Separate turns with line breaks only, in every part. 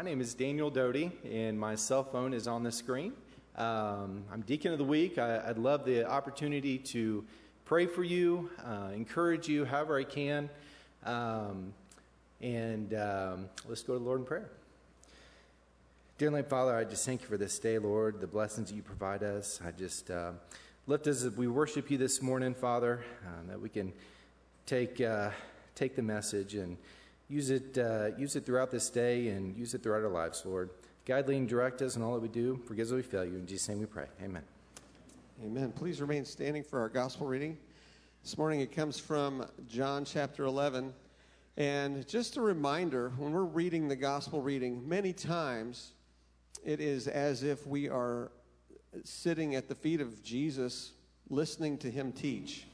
my name is Daniel Doty, and my cell phone is on the screen. Um, I'm Deacon of the Week. I, would love the opportunity to pray for you, uh, encourage you however I can. Um, and um, let's go to the Lord in prayer. Dear Lord Father, I just thank you for this day, Lord, the blessings that you provide us. I just uh, lift us as we worship you this morning, Father, uh, that we can take. Uh, take the message and use it, uh, use it throughout this day and use it throughout our lives, Lord. Guide, lead, and direct us in all that we do. Forgive us if we fail you. In Jesus' name we pray. Amen.
Amen. Please remain standing for our gospel reading. This morning it comes from John chapter 11. And just a reminder when we're reading the gospel reading, many times it is as if we are sitting at the feet of Jesus, listening to him teach.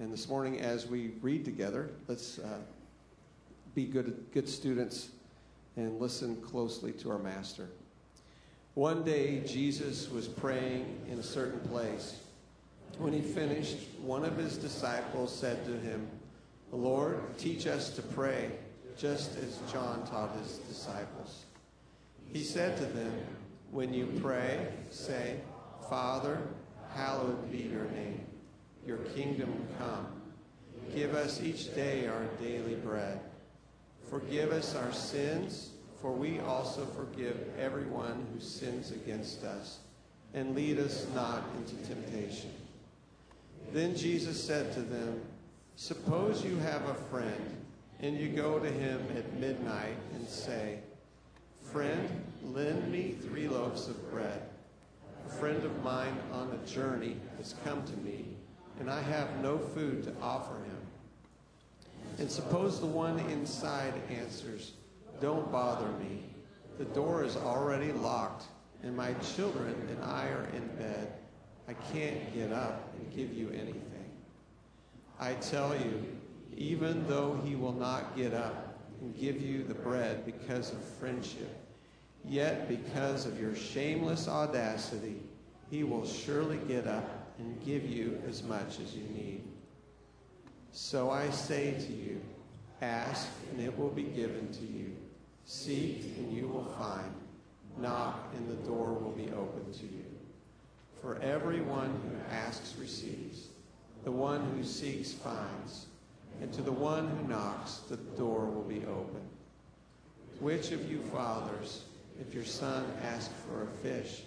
And this morning, as we read together, let's uh, be good, good students and listen closely to our Master. One day, Jesus was praying in a certain place. When he finished, one of his disciples said to him, Lord, teach us to pray, just as John taught his disciples. He said to them, When you pray, say, Father, hallowed be your name your kingdom come. Give us each day our daily bread. Forgive us our sins, for we also forgive everyone who sins against us. And lead us not into temptation. Then Jesus said to them, Suppose you have a friend, and you go to him at midnight and say, Friend, lend me three loaves of bread. A friend of mine on a journey has come to me and I have no food to offer him. And suppose the one inside answers, Don't bother me. The door is already locked, and my children and I are in bed. I can't get up and give you anything. I tell you, even though he will not get up and give you the bread because of friendship, yet because of your shameless audacity, he will surely get up and give you as much as you need. So I say to you, ask and it will be given to you. Seek and you will find. Knock and the door will be opened to you. For everyone who asks receives. The one who seeks finds. And to the one who knocks, the door will be open. Which of you fathers, if your son asks for a fish,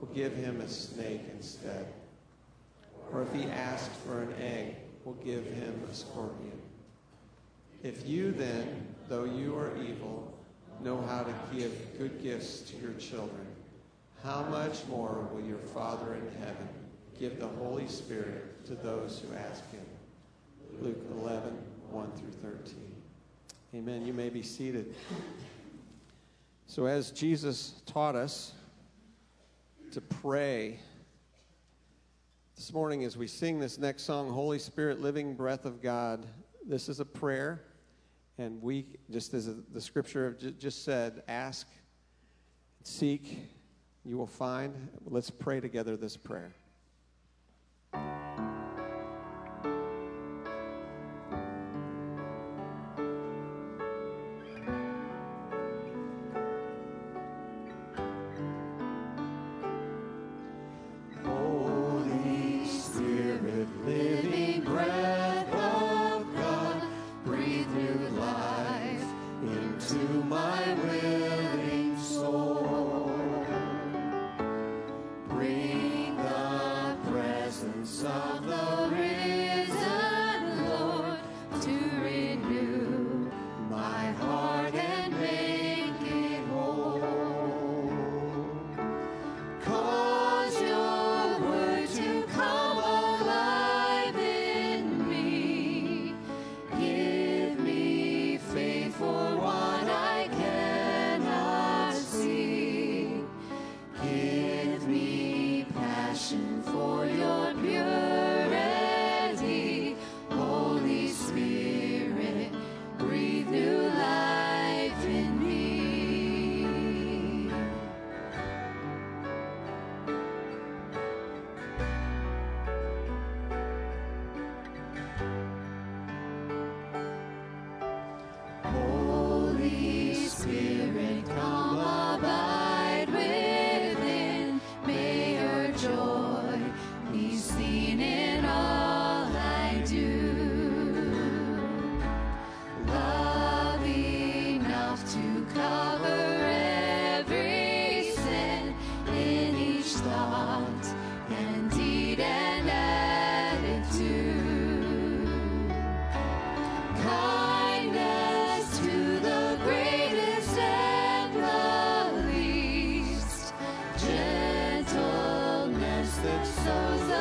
will give him a snake instead? or if he asks for an egg, will give him a scorpion. If you then, though you are evil, know how to give good gifts to your children, how much more will your Father in heaven give the Holy Spirit to those who ask him? Luke 11, 1 through 13. Amen. You may be seated. So, as Jesus taught us to pray, this morning, as we sing this next song, Holy Spirit, Living Breath of God, this is a prayer. And we, just as the scripture just said, ask, seek, you will find. Let's pray together this prayer.
that sad.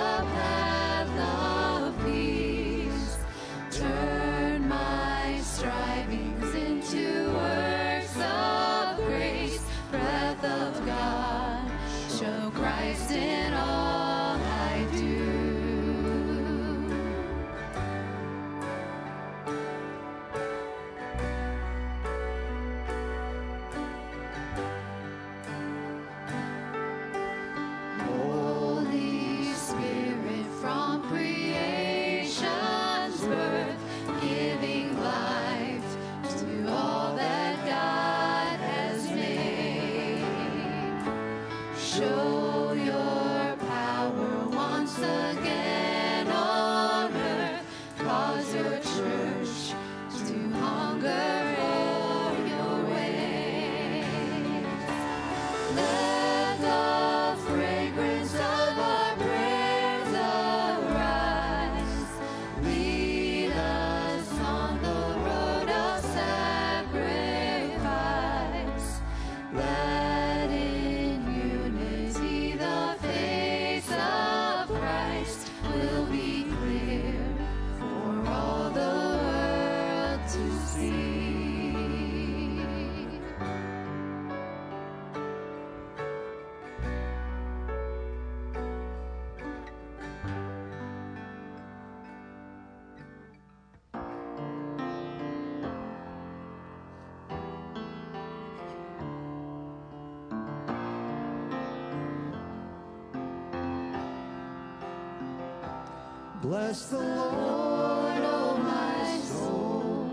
Bless the Lord, O oh my soul,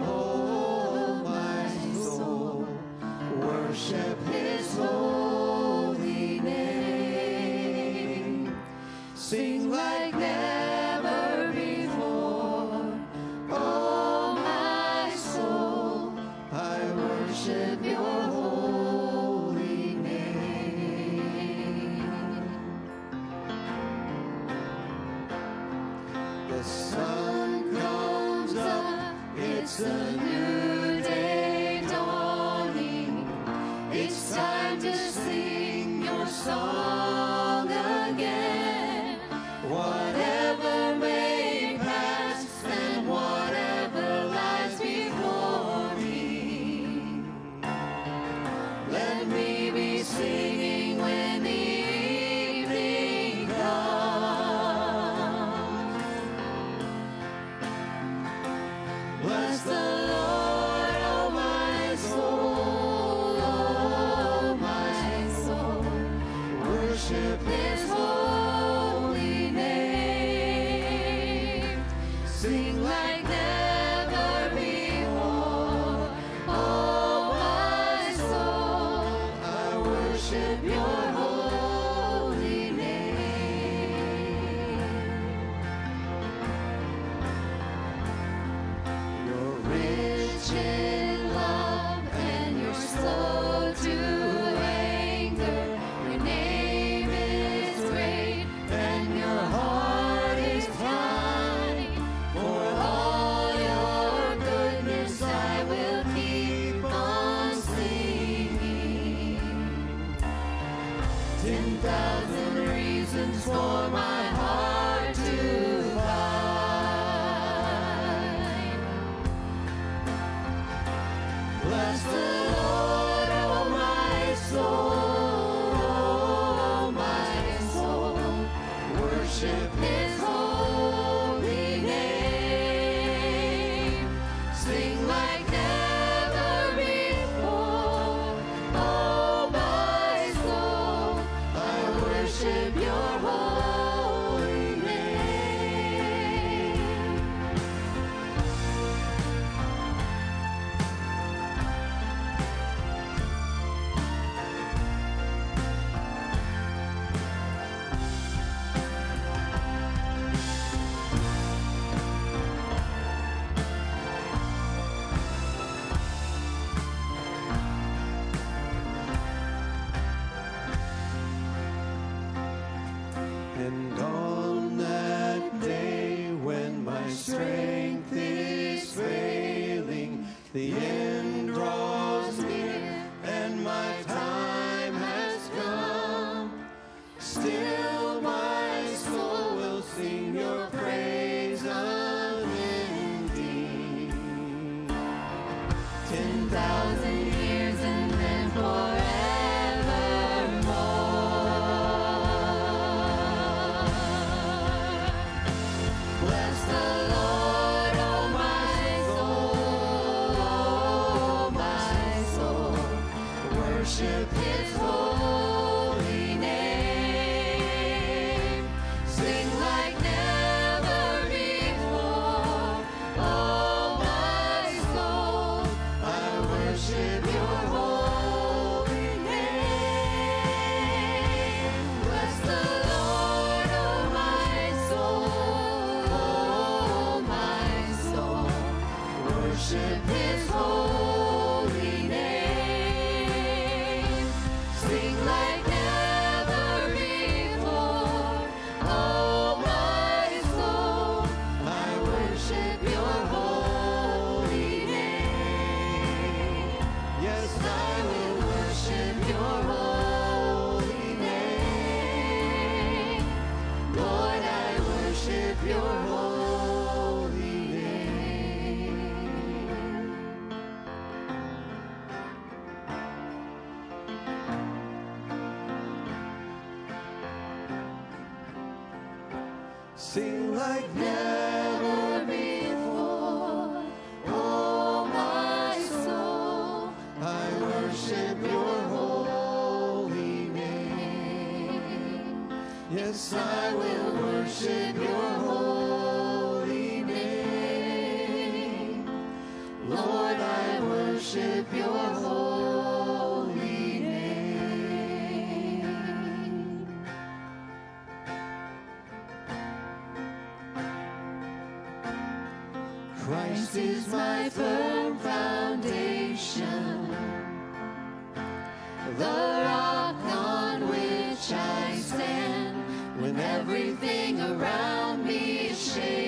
O oh my soul, worship Him. thousand reasons for my worship
is
holy. Christ is my firm foundation, the rock on which I stand when everything around me
shakes.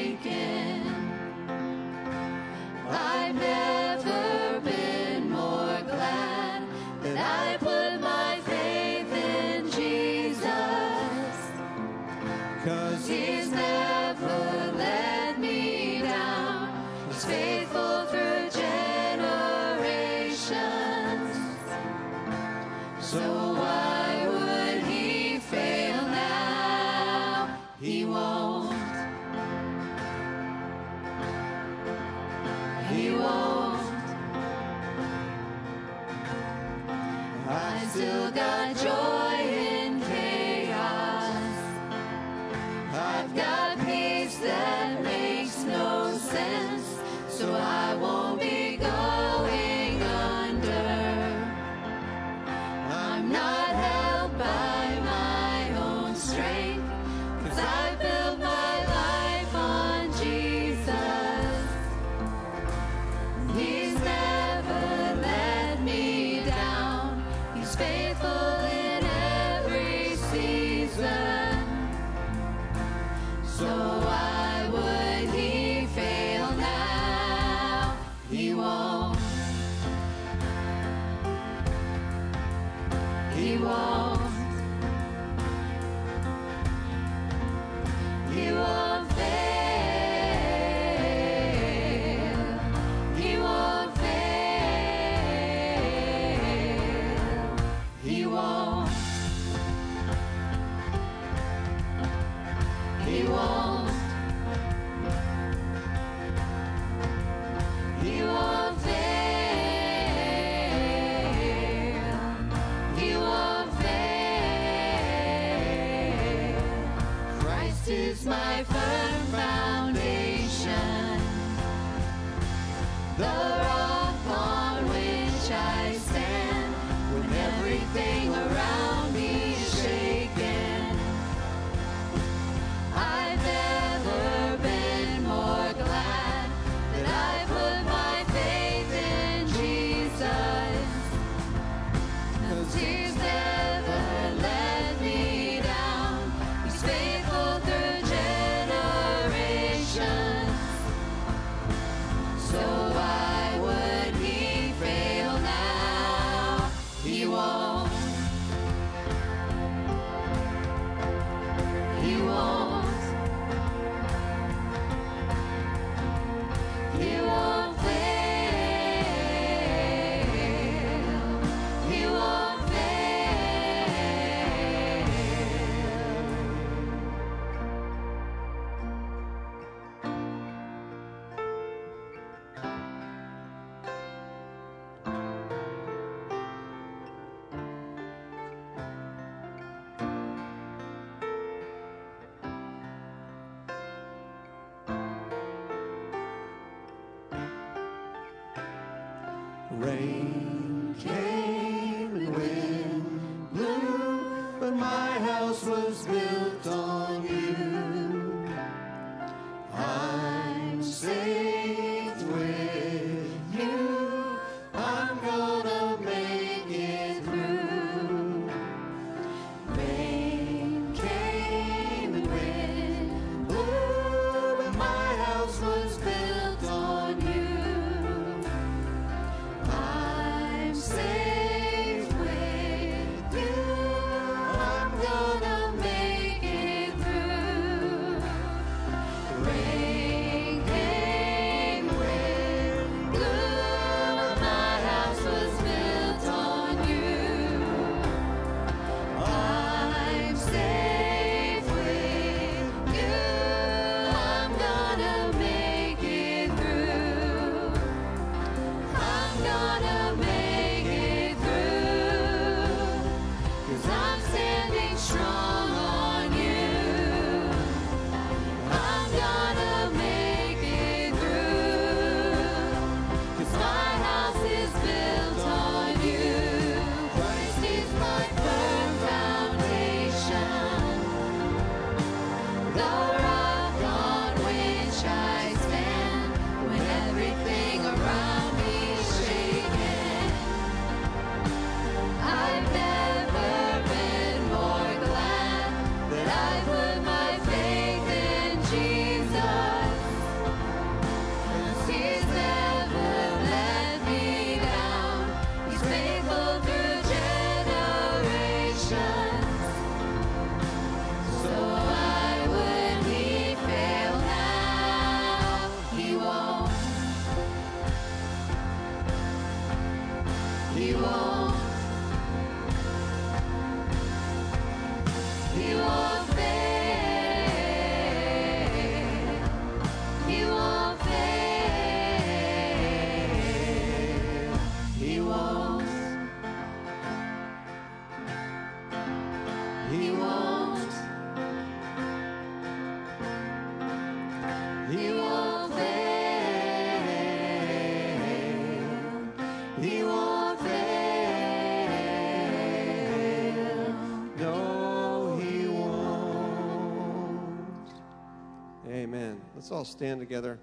Let's all stand together.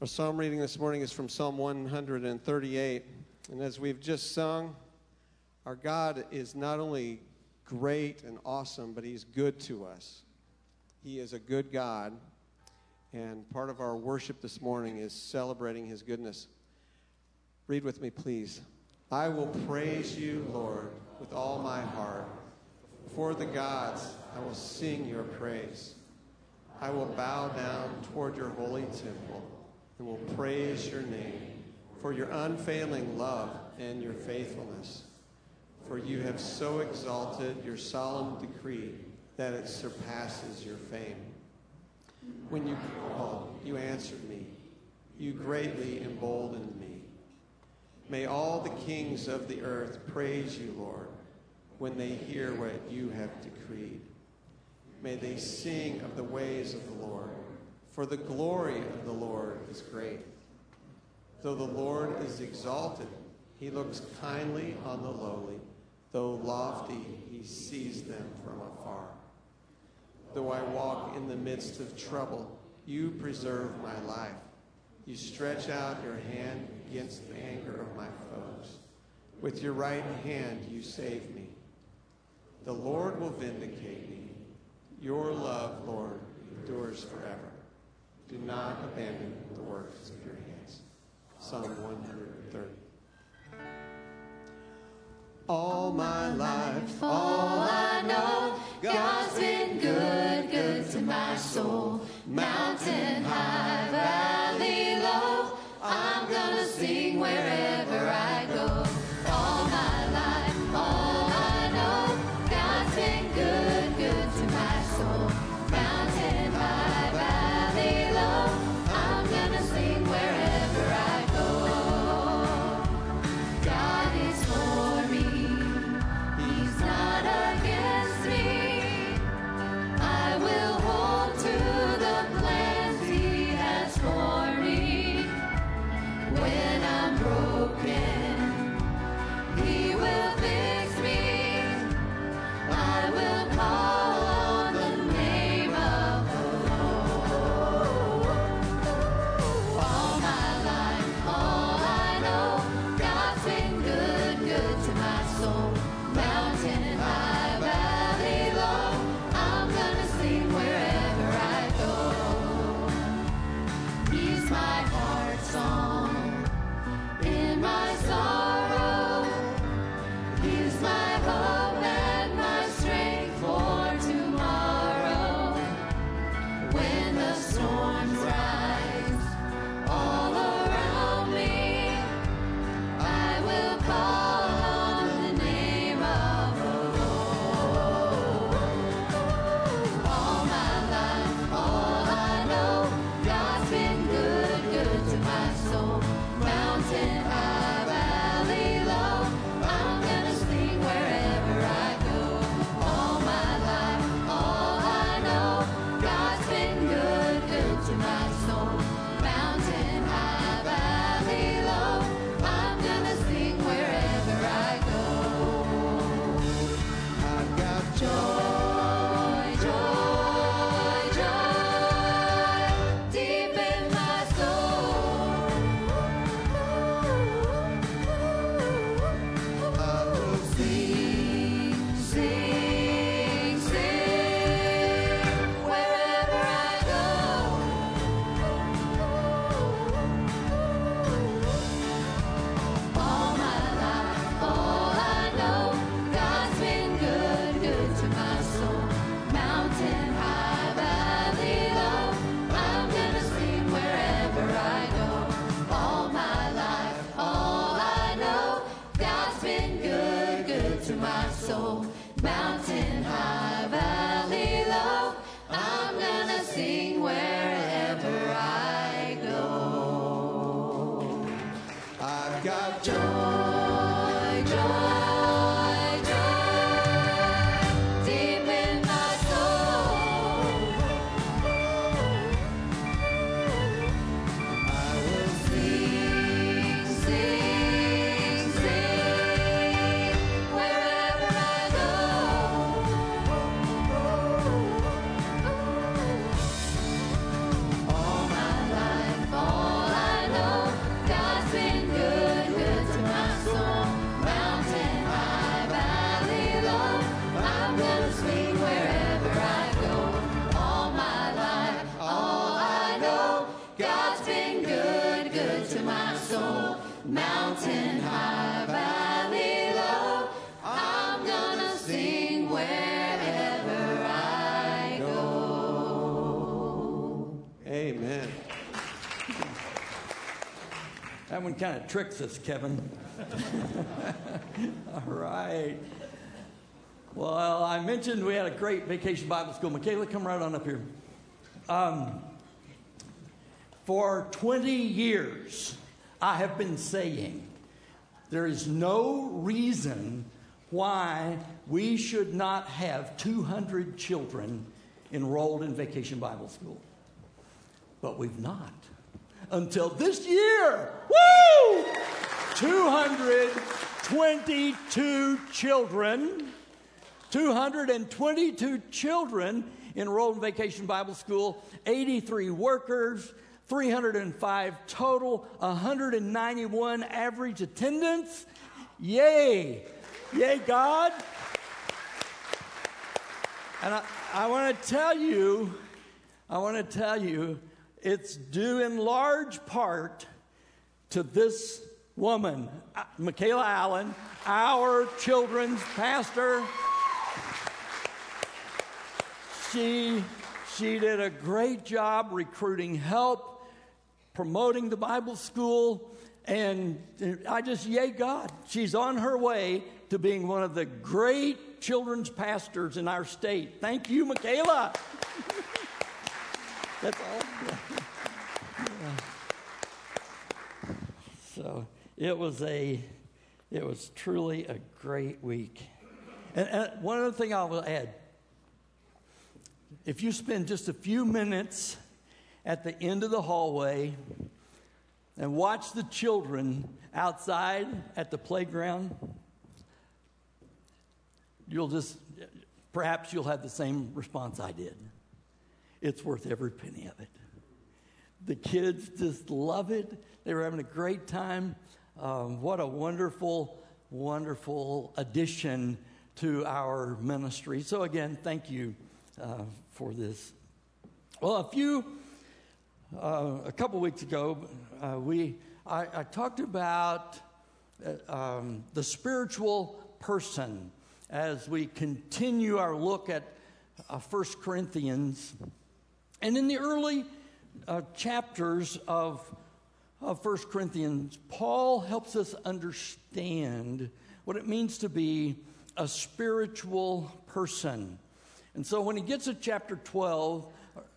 Our psalm reading this morning is from Psalm 138. And as we've just sung, our God is not only great and awesome, but He's good to us. He is a good God. And part of our worship this morning is celebrating His goodness. Read with me, please. I will praise you, Lord, with all my heart. Before the gods, I will sing your praise. I will bow down toward your holy temple and will praise your name for your unfailing love and your faithfulness. For you have so exalted your solemn decree that it surpasses your fame. When you called, you answered me. You greatly emboldened me. May all the kings of the earth praise you, Lord, when they hear what you have decreed. May they sing of the ways of the Lord, for the glory of the Lord is great. Though the Lord is exalted, he looks kindly on the lowly. Though lofty, he sees them from afar. Though I walk in the midst of trouble, you preserve my life. You stretch out your hand against the anger of my foes. With your right hand, you save me. The Lord will vindicate me. Your love, Lord, endures forever. Do not abandon the works of your hands. Psalm 130. All my life,
All I know, God's been good, good to my soul. Mountain high,
Tricks us, Kevin. All right. Well, I mentioned we had a great vacation Bible school. Michaela, come right on up here. Um, for 20 years, I have been saying there is no reason why we should not have 200 children enrolled in vacation Bible school. But we've not. Until this year. Woo! 222 children. 222 children enrolled in Vacation Bible School, 83 workers, 305 total, 191 average attendance. Yay! Yay, God! And I, I want to tell you, I want to tell you, it's due in large part to this woman, uh, Michaela Allen, our children's pastor. She, she did a great job recruiting help, promoting the Bible school, and I just, yay God. She's on her way to being one of the great children's pastors in our state. Thank you, Michaela. That's all. So it was a, it was truly a great week. And, and one other thing I will add if you spend just a few minutes at the end of the hallway and watch the children outside at the playground, you'll just, perhaps you'll have the same response I did. It's worth every penny of it. The kids just love it. They were having a great time. Um, what a wonderful, wonderful addition to our ministry. So, again, thank you uh, for this. Well, a few, uh, a couple weeks ago, uh, we I, I, talked about uh, um, the spiritual person as we continue our look at uh, 1 Corinthians. And in the early uh, chapters of, of 1 Corinthians, Paul helps us understand what it means to be a spiritual person. And so when he gets to chapter 12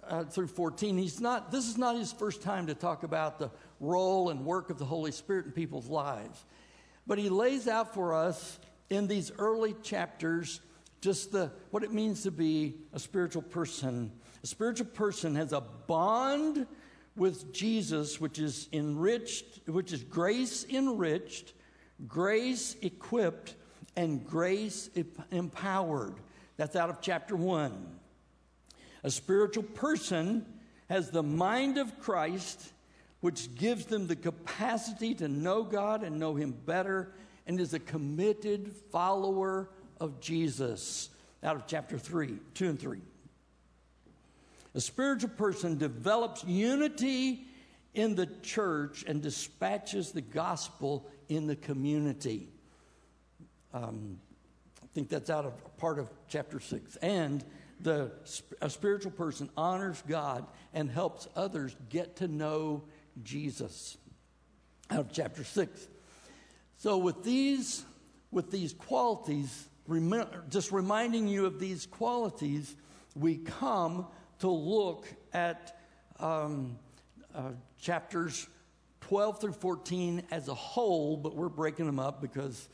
uh, through 14, he's not, this is not his first time to talk about the role and work of the Holy Spirit in people's lives. But he lays out for us in these early chapters just the, what it means to be a spiritual person. A spiritual person has a bond with Jesus, which is enriched, which is grace enriched, grace equipped, and grace empowered. That's out of chapter 1. A spiritual person has the mind of Christ, which gives them the capacity to know God and know Him better, and is a committed follower of Jesus. Out of chapter 3, 2 and 3. A spiritual person develops unity in the church and dispatches the gospel in the community. Um, I think that's out of part of chapter 6. And the, a spiritual person honors God and helps others get to know Jesus. Out of chapter 6. So, with these, with these qualities, just reminding you of these qualities, we come to look at um, uh, chapters 12 through 14 as a whole, but we're breaking them up because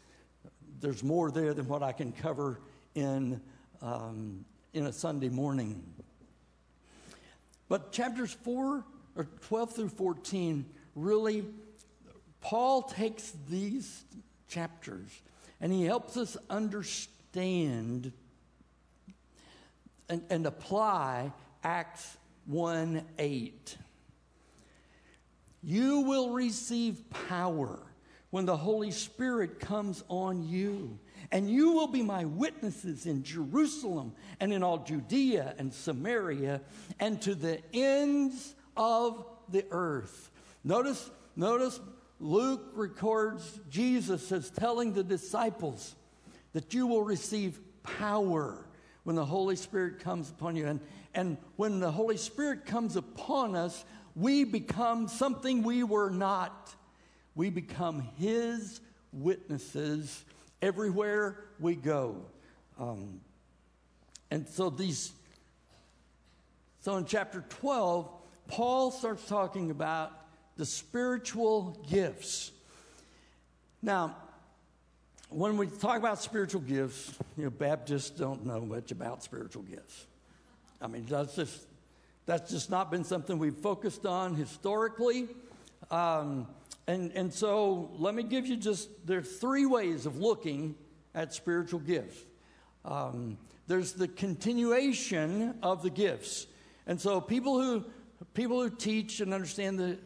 there's more there than what I can cover in, um, in a Sunday morning. But chapters 4 or 12 through 14 really, Paul takes these chapters and he helps us understand and, and apply Acts 1 8. You will receive power when the Holy Spirit comes on you. And you will be my witnesses in Jerusalem and in all Judea and Samaria and to the ends of the earth. Notice, notice Luke records Jesus as telling the disciples that you will receive power when the Holy Spirit comes upon you. And, and when the Holy Spirit comes upon us, we become something we were not. We become His witnesses everywhere we go. Um, and so these, so in chapter 12, Paul starts talking about the spiritual gifts. Now, when we talk about spiritual gifts, you know, Baptists don't know much about spiritual gifts. I mean, that's just that's just not been something we've focused on historically. Um, and, and so let me give you just, there's three ways of looking at spiritual gifts. Um, there's the continuation of the gifts. And so people who, people who teach and understand the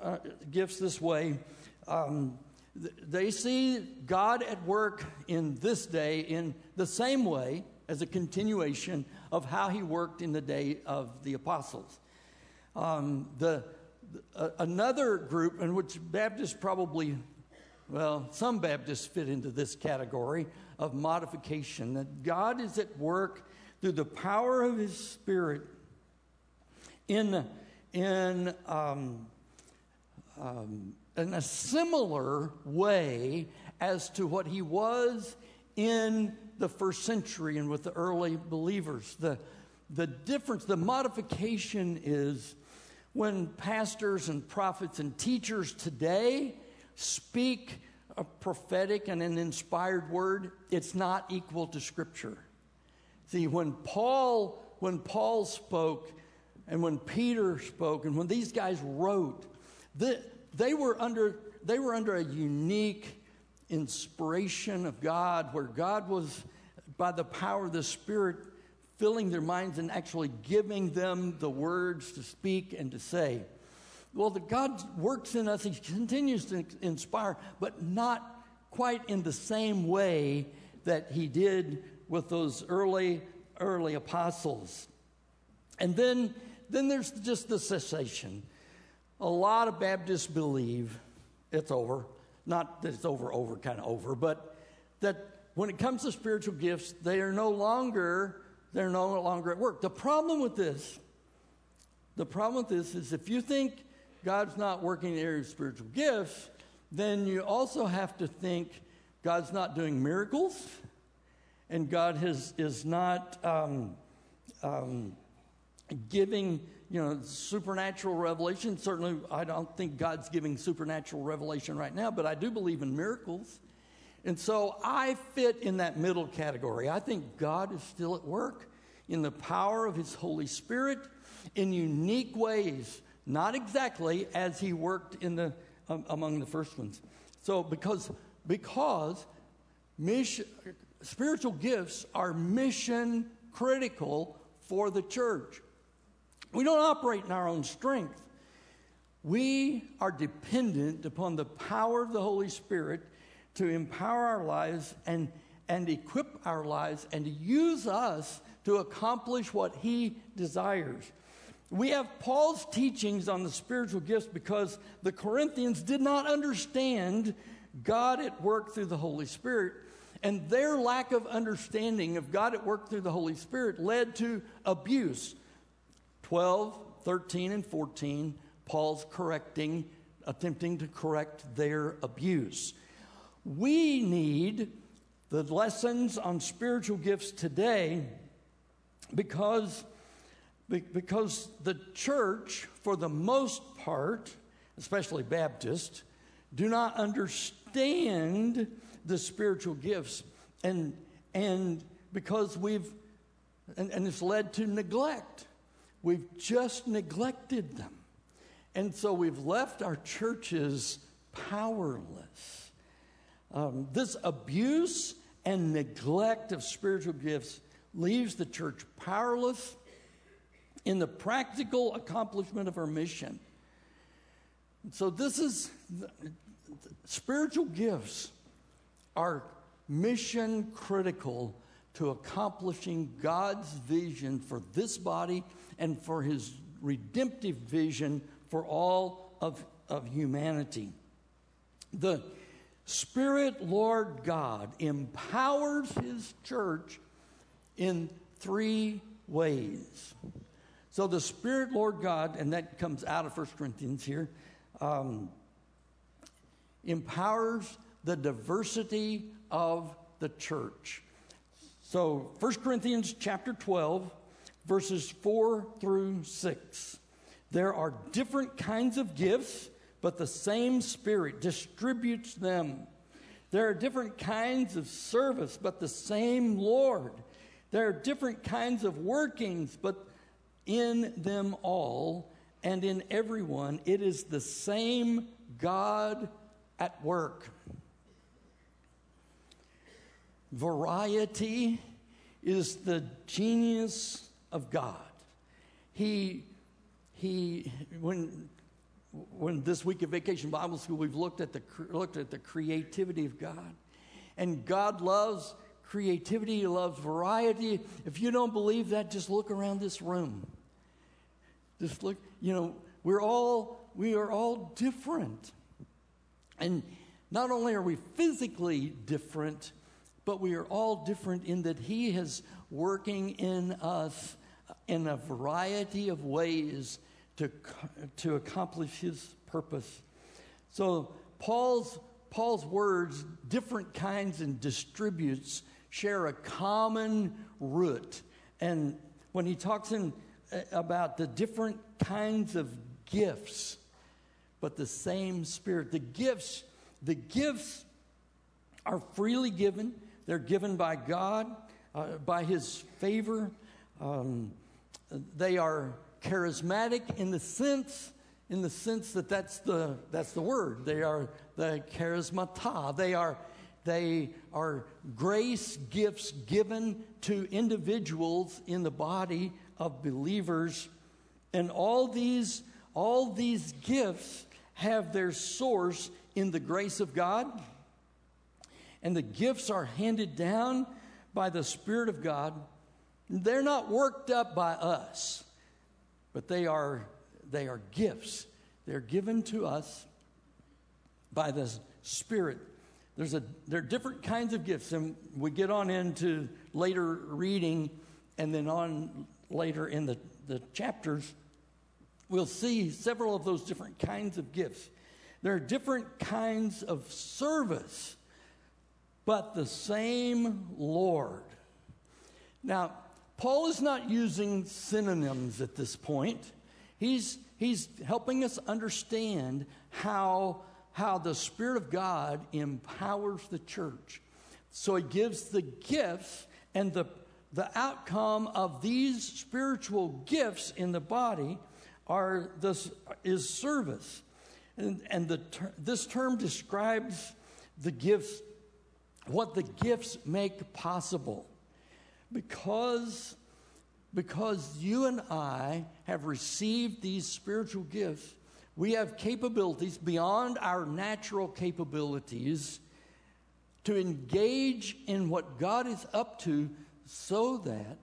uh, gifts this way, um, they see God at work in this day in the same way as a continuation of how he worked in the day of the apostles. Um, the, uh, another group, in which Baptists probably, well, some Baptists fit into this category of modification, that God is at work through the power of his Spirit in, in um, um, in a similar way as to what he was in the first century and with the early believers. The, the difference, the modification is when pastors and prophets and teachers today speak a prophetic and an inspired word, it's not equal to Scripture. See, when Paul, when Paul spoke, and when Peter spoke, and when these guys wrote, the, they were under, they were under a unique inspiration of God where God was, by the power of the Spirit, filling their minds and actually giving them the words to speak and to say. Well, the God works in us, He continues to inspire, but not quite in the same way that He did with those early, early apostles. And then, then there's just the cessation. A lot of Baptists believe it's over. Not that it's over, over, kind of over, but that when it comes to spiritual gifts, they are no longer they're no longer at work. The problem with this, the problem with this is if you think God's not working in the area of spiritual gifts, then you also have to think God's not doing miracles, and God has, is not um, um, giving you know, supernatural revelation. Certainly, I don't think God's giving supernatural revelation right now, but I do believe in miracles. And so I fit in that middle category. I think God is still at work in the power of His Holy Spirit in unique ways, not exactly as He worked in the, um, among the first ones. So, because, because mission, spiritual gifts are mission critical for the church. We don't operate in our own strength. We are dependent upon the power of the Holy Spirit to empower our lives and, and equip our lives and to use us to accomplish what He desires. We have Paul's teachings on the spiritual gifts because the Corinthians did not understand God at work through the Holy Spirit. And their lack of understanding of God at work through the Holy Spirit led to abuse. 12, 13, and 14, Paul's correcting, attempting to correct their abuse. We need the lessons on spiritual gifts today because, because the church, for the most part, especially Baptist, do not understand the spiritual gifts. And, and because we've, and, and it's led to neglect. We've just neglected them. And so we've left our churches powerless. Um, this abuse and neglect of spiritual gifts leaves the church powerless in the practical accomplishment of our mission. So, this is spiritual gifts are mission critical to accomplishing God's vision for this body and for his redemptive vision for all of, of humanity. The Spirit Lord God empowers his church in three ways. So the Spirit Lord God, and that comes out of 1 Corinthians here, um, empowers the diversity of the church. So 1 Corinthians chapter 12, verses 4 through 6. There are different kinds of gifts, but the same Spirit distributes them. There are different kinds of service, but the same Lord. There are different kinds of workings, but in them all and in everyone, it is the same God at work. Variety is the genius of God. He, he, when, when this week of Vacation Bible School, we've looked at the, looked at the creativity of God. And God loves creativity, He loves variety. If you don't believe that, just look around this room. Just look, you know, we're all, we are all different. And not only are we physically different, but we are all different in that He is working in us in a variety of ways to, to accomplish His purpose. So, Paul's, Paul's words, different kinds and distributes, share a common root. And when he talks in, about the different kinds of gifts, but the same Spirit, the gifts, the gifts are freely given they're given by God, uh, by His favor. Um, they are charismatic in the sense in the sense that that's the that's the word. They are the charismata. They are they are grace gifts given to individuals in the body of believers, and all these all these gifts have their source in the grace of God and the gifts are handed down by the Spirit of God. They're not worked up by us, but they are, they are gifts. They're given to us by the Spirit. There's a, there are different kinds of gifts, and we get on into later reading and then on later in the, the chapters. We'll see several of those different kinds of gifts. There are different kinds of service but the same Lord. Now, Paul is not using synonyms at this point. He's, he's helping us understand how, how the Spirit of God empowers the church. So he gives the gifts and the, the outcome of these spiritual gifts in the body are this is service. And, and the ter- this term describes the gifts what the gifts make possible. Because, because you and I have received these spiritual gifts, we have capabilities beyond our natural capabilities to engage in what God is up to so that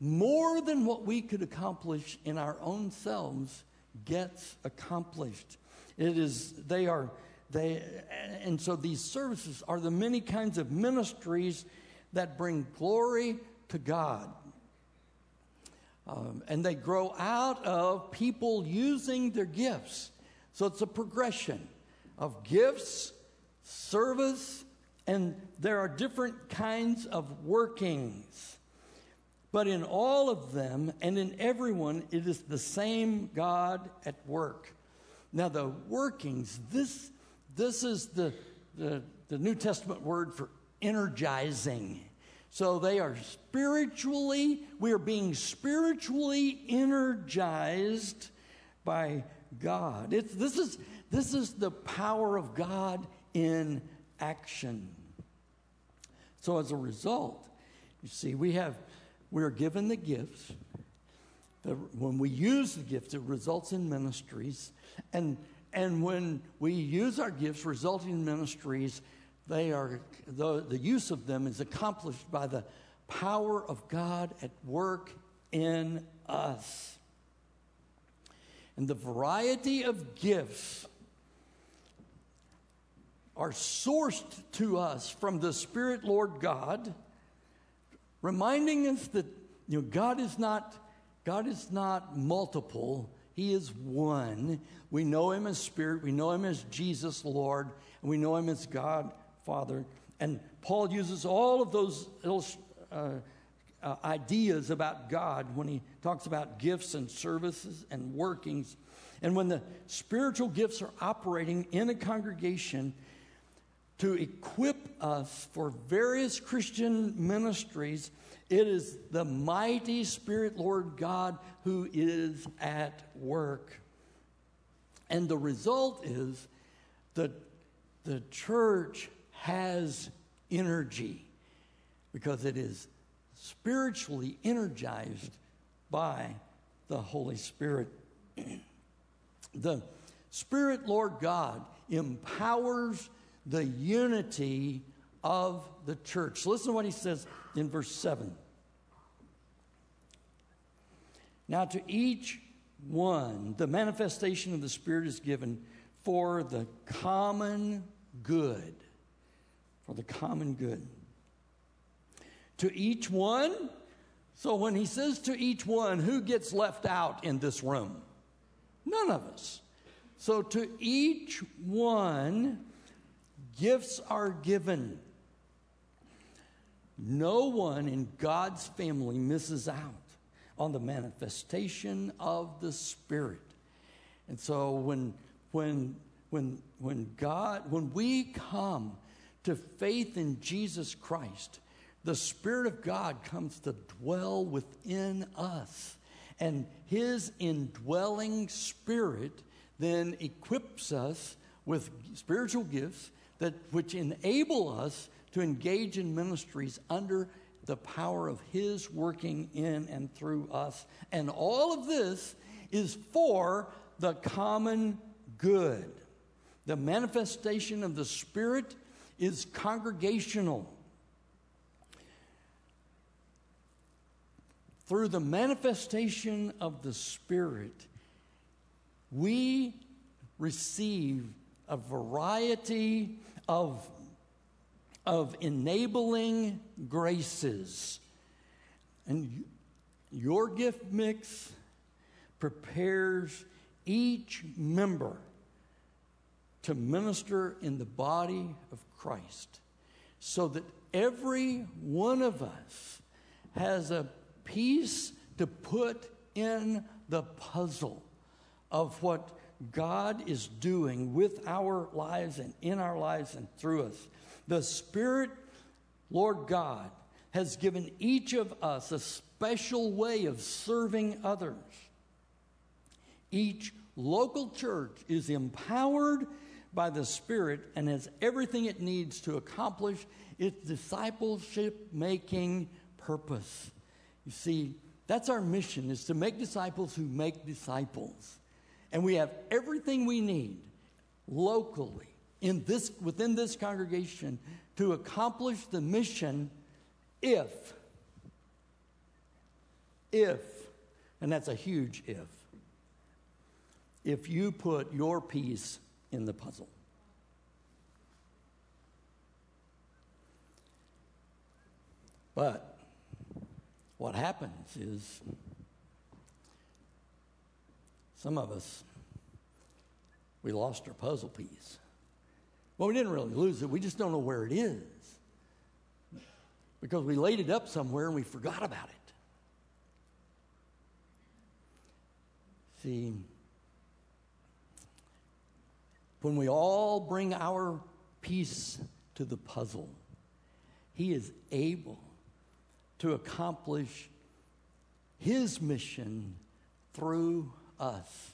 more than what we could accomplish in our own selves gets accomplished. It is, they are, they, and so these services are the many kinds of ministries that bring glory to God. Um, and they grow out of people using their gifts. So it's a progression of gifts, service, and there are different kinds of workings. But in all of them and in everyone, it is the same God at work. Now, the workings, this, this is the, the, the New Testament word for energizing. So they are spiritually, we are being spiritually energized by God. It's, this, is, this is the power of God in action. So as a result, you see, we have we are given the gifts. When we use the gifts, it results in ministries. And, and when we use our gifts resulting in ministries, they are, the, the use of them is accomplished by the power of God at work in us. And the variety of gifts are sourced to us from the Spirit Lord God reminding us that you know, God is not God is not multiple. He is one. We know him as Spirit. We know him as Jesus Lord. And we know him as God Father. And Paul uses all of those uh, uh, ideas about God when he talks about gifts and services and workings. And when the spiritual gifts are operating in a congregation, to equip us for various Christian ministries. It is the mighty Spirit, Lord God, who is at work. And the result is that the church has energy because it is spiritually energized by the Holy Spirit. the Spirit, Lord God, empowers the unity of the church. Listen to what he says in verse 7. Now, to each one, the manifestation of the Spirit is given for the common good. For the common good. To each one, so when he says to each one, who gets left out in this room? None of us. So to each one, Gifts are given. No one in God's family misses out on the manifestation of the Spirit. And so when, when, when, when God, when we come to faith in Jesus Christ, the Spirit of God comes to dwell within us. And His indwelling Spirit then equips us with spiritual gifts that which enable us to engage in ministries under the power of his working in and through us. And all of this is for the common good. The manifestation of the spirit is congregational. Through the manifestation of the spirit we receive a variety of, of enabling graces. And your gift mix prepares each member to minister in the body of Christ so that every one of us has a piece to put in the puzzle of what God is doing with our lives and in our lives and through us. The Spirit, Lord God, has given each of us a special way of serving others. Each local church is empowered by the Spirit and has everything it needs to accomplish its discipleship making purpose. You see, that's our mission is to make disciples who make disciples. And we have everything we need locally in this within this congregation to accomplish the mission if if and that's a huge if if you put your piece in the puzzle. But what happens is some of us we lost our puzzle piece well, we didn't really lose it. We just don't know where it is. Because we laid it up somewhere and we forgot about it. See, when we all bring our piece to the puzzle, He is able to accomplish His mission through us.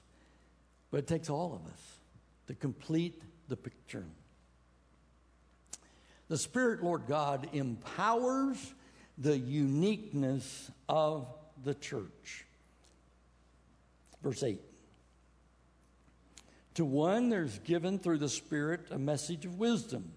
But it takes all of us to complete the picture. The Spirit, Lord God, empowers the uniqueness of the church. Verse 8. To one, there's given through the Spirit a message of wisdom.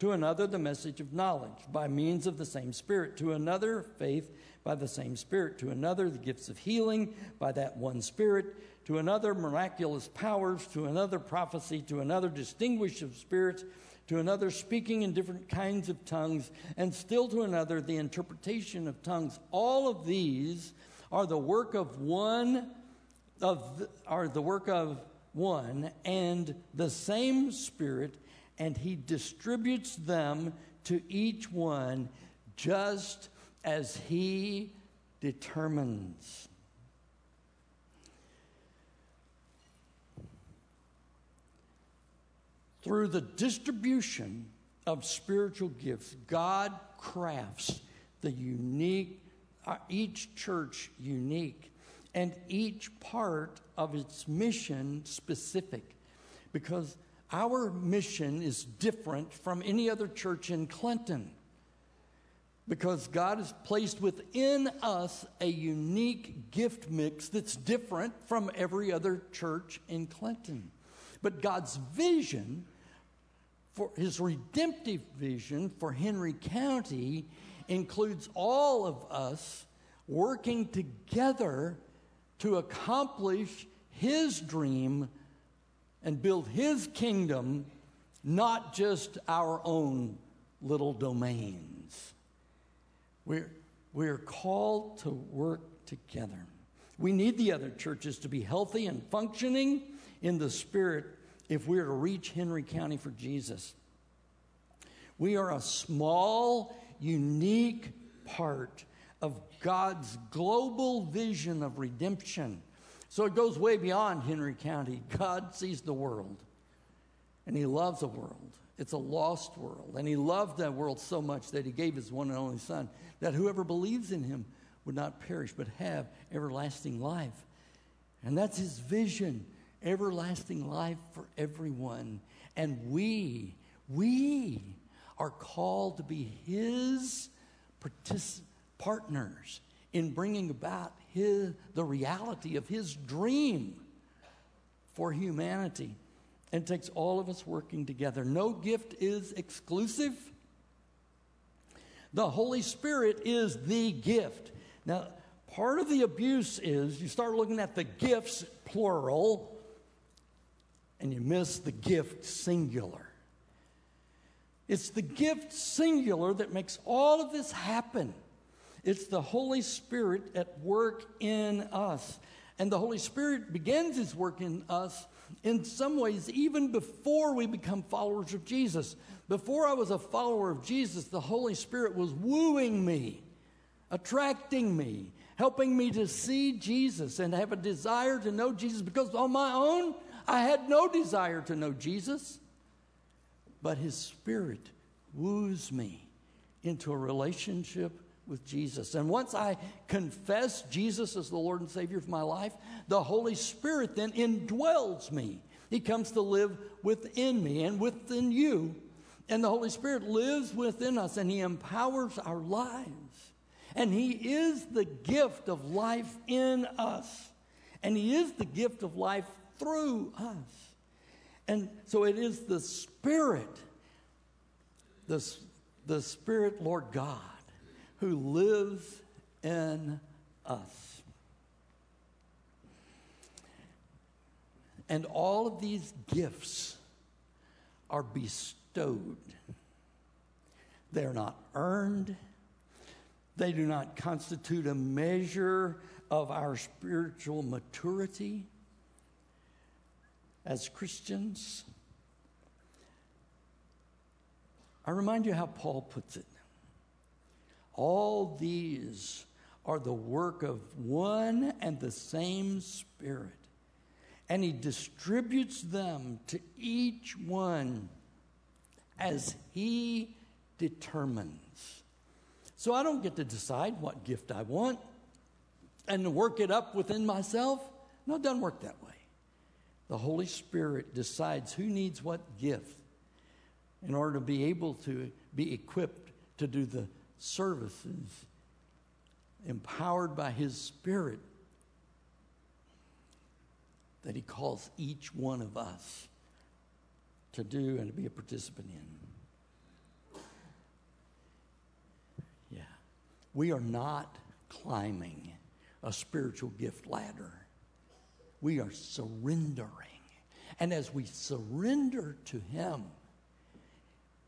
To another, the message of knowledge by means of the same Spirit. To another, faith by the same Spirit. To another, the gifts of healing by that one Spirit. To another, miraculous powers. To another, prophecy. To another, distinguish of spirits to another speaking in different kinds of tongues, and still to another the interpretation of tongues. All of these are the work of one of the, are the work of one and the same spirit and he distributes them to each one just as he determines. Through the distribution of spiritual gifts, God crafts the unique, uh, each church unique, and each part of its mission specific. Because our mission is different from any other church in Clinton. Because God has placed within us a unique gift mix that's different from every other church in Clinton. But God's vision for his redemptive vision for Henry County includes all of us working together to accomplish his dream and build his kingdom, not just our own little domains. We're, we're called to work together. We need the other churches to be healthy and functioning in the spirit if we're to reach Henry County for Jesus. We are a small, unique part of God's global vision of redemption. So it goes way beyond Henry County. God sees the world, and He loves the world. It's a lost world. And He loved that world so much that He gave His one and only Son, that whoever believes in Him would not perish, but have everlasting life. And that's His vision everlasting life for everyone. And we, we are called to be His partic- partners in bringing about his, the reality of His dream for humanity. And it takes all of us working together. No gift is exclusive. The Holy Spirit is the gift. Now, part of the abuse is you start looking at the gifts, plural, and you miss the gift singular. It's the gift singular that makes all of this happen. It's the Holy Spirit at work in us. And the Holy Spirit begins his work in us in some ways even before we become followers of Jesus. Before I was a follower of Jesus, the Holy Spirit was wooing me, attracting me, helping me to see Jesus and have a desire to know Jesus because on my own, I had no desire to know Jesus, but his spirit woos me into a relationship with Jesus. And once I confess Jesus as the Lord and Savior of my life, the Holy Spirit then indwells me. He comes to live within me and within you. And the Holy Spirit lives within us and He empowers our lives. And He is the gift of life in us. And He is the gift of life through us. And so it is the Spirit, the, the Spirit, Lord God, who lives in us. And all of these gifts are bestowed. They're not earned. They do not constitute a measure of our spiritual maturity as Christians. I remind you how Paul puts it. All these are the work of one and the same Spirit, and He distributes them to each one as He determines. So I don't get to decide what gift I want and work it up within myself. No, it doesn't work that way. The Holy Spirit decides who needs what gift in order to be able to be equipped to do the services empowered by His Spirit that He calls each one of us to do and to be a participant in. Yeah. We are not climbing a spiritual gift ladder we are surrendering. And as we surrender to Him,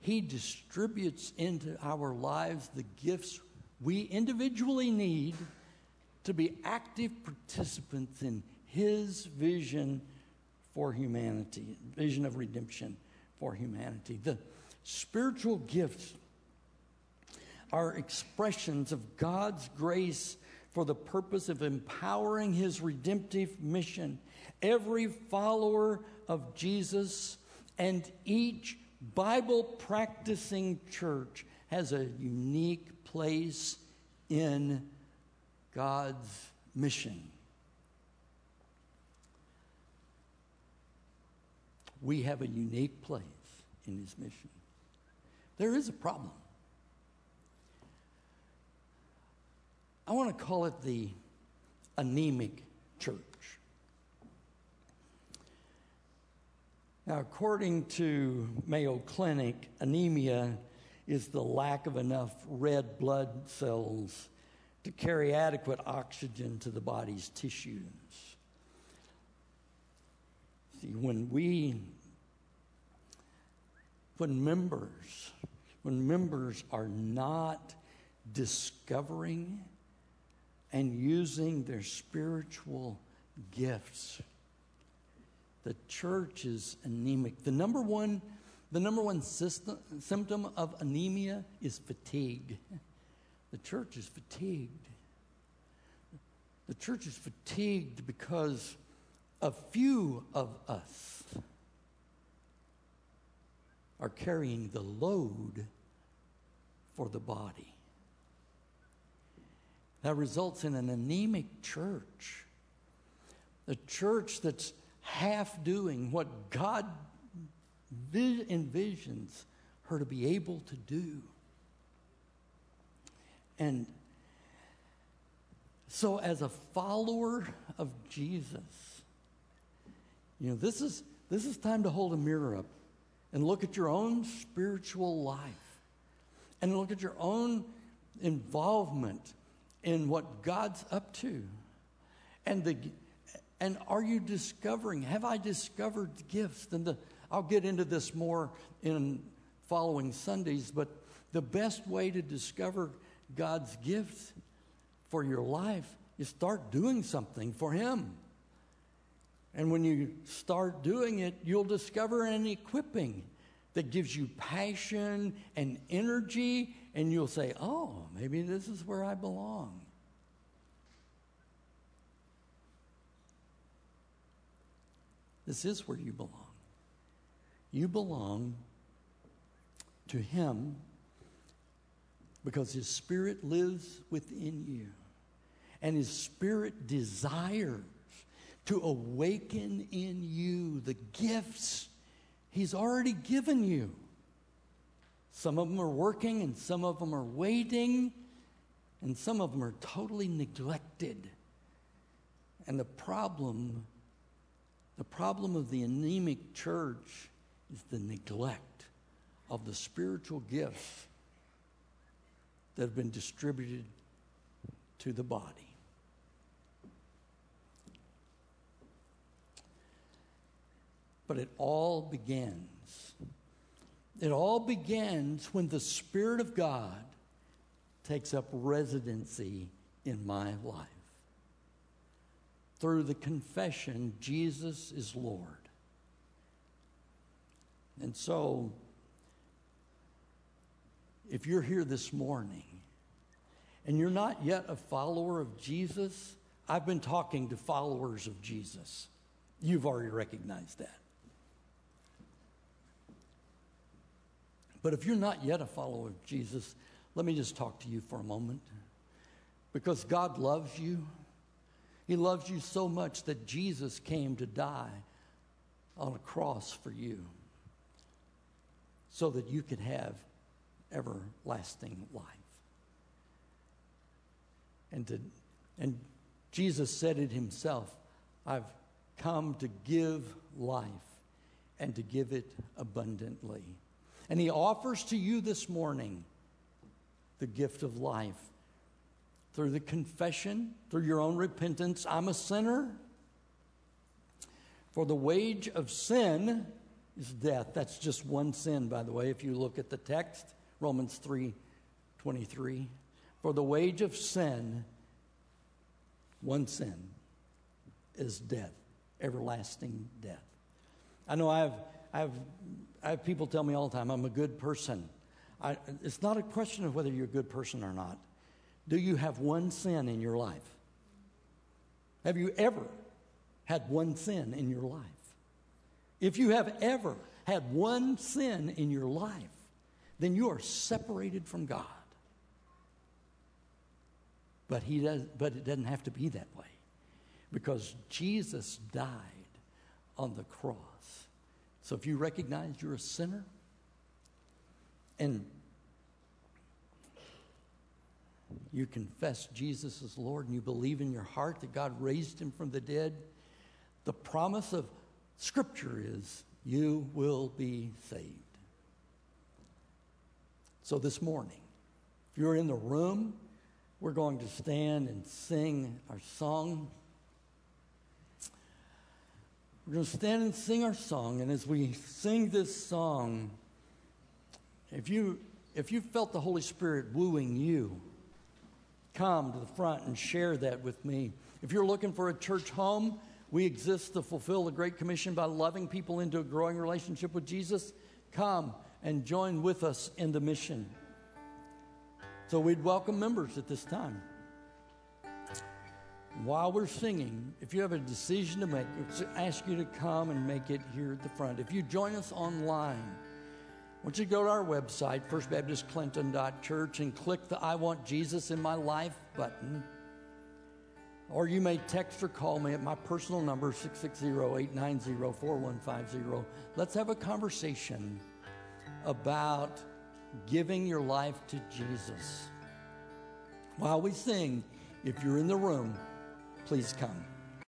He distributes into our lives the gifts we individually need to be active participants in His vision for humanity, vision of redemption for humanity. The spiritual gifts are expressions of God's grace for the purpose of empowering his redemptive mission. Every follower of Jesus and each Bible practicing church has a unique place in God's mission. We have a unique place in his mission. There is a problem. I want to call it the anemic church. Now, according to Mayo Clinic, anemia is the lack of enough red blood cells to carry adequate oxygen to the body's tissues. See, when we, when members, when members are not discovering and using their spiritual gifts. The church is anemic. The number one, the number one system, symptom of anemia is fatigue. The church is fatigued. The church is fatigued because a few of us are carrying the load for the body. That results in an anemic church. A church that's half doing what God envisions her to be able to do. And so, as a follower of Jesus, you know, this is, this is time to hold a mirror up and look at your own spiritual life and look at your own involvement in what God's up to. And the and are you discovering? Have I discovered gifts? And the, I'll get into this more in following Sundays, but the best way to discover God's gifts for your life is start doing something for Him. And when you start doing it, you'll discover an equipping that gives you passion and energy and you'll say, oh, maybe this is where I belong. This is where you belong. You belong to Him because His Spirit lives within you. And His Spirit desires to awaken in you the gifts He's already given you. Some of them are working, and some of them are waiting, and some of them are totally neglected. And the problem, the problem of the anemic church is the neglect of the spiritual gifts that have been distributed to the body. But it all begins. It all begins when the Spirit of God takes up residency in my life. Through the confession, Jesus is Lord. And so, if you're here this morning and you're not yet a follower of Jesus, I've been talking to followers of Jesus. You've already recognized that. But if you're not yet a follower of Jesus, let me just talk to you for a moment. Because God loves you. He loves you so much that Jesus came to die on a cross for you so that you could have everlasting life. And, to, and Jesus said it himself I've come to give life and to give it abundantly. And he offers to you this morning the gift of life through the confession, through your own repentance. I'm a sinner. For the wage of sin is death. That's just one sin, by the way, if you look at the text, Romans 3 23. For the wage of sin, one sin, is death, everlasting death. I know I have, I have, people tell me all the time, I'm a good person. I, it's not a question of whether you're a good person or not. Do you have one sin in your life? Have you ever had one sin in your life? If you have ever had one sin in your life, then you are separated from God. But, he does, but it doesn't have to be that way because Jesus died on the cross. So if you recognize you're a sinner and you confess Jesus as Lord and you believe in your heart that God raised him from the dead, the promise of Scripture is you will be saved. So this morning, if you're in the room, we're going to stand and sing our song. We're going to stand and sing our song, and as we sing this song, if you if you felt the Holy Spirit wooing you, come to the front and share that with me. If you're looking for a church home, we exist to fulfill the Great Commission by loving people into a growing relationship with Jesus. Come and join with us in the mission. So we'd welcome members at this time. While we're singing, if you have a decision to make, I ask you to come and make it here at the front. If you join us online, I want you to go to our website, firstbaptistclinton.church, and click the I Want Jesus in My Life button. Or you may text or call me at my personal number, 660 890 4150. Let's have a conversation about giving your life to Jesus. While we sing, if you're in the room, please come.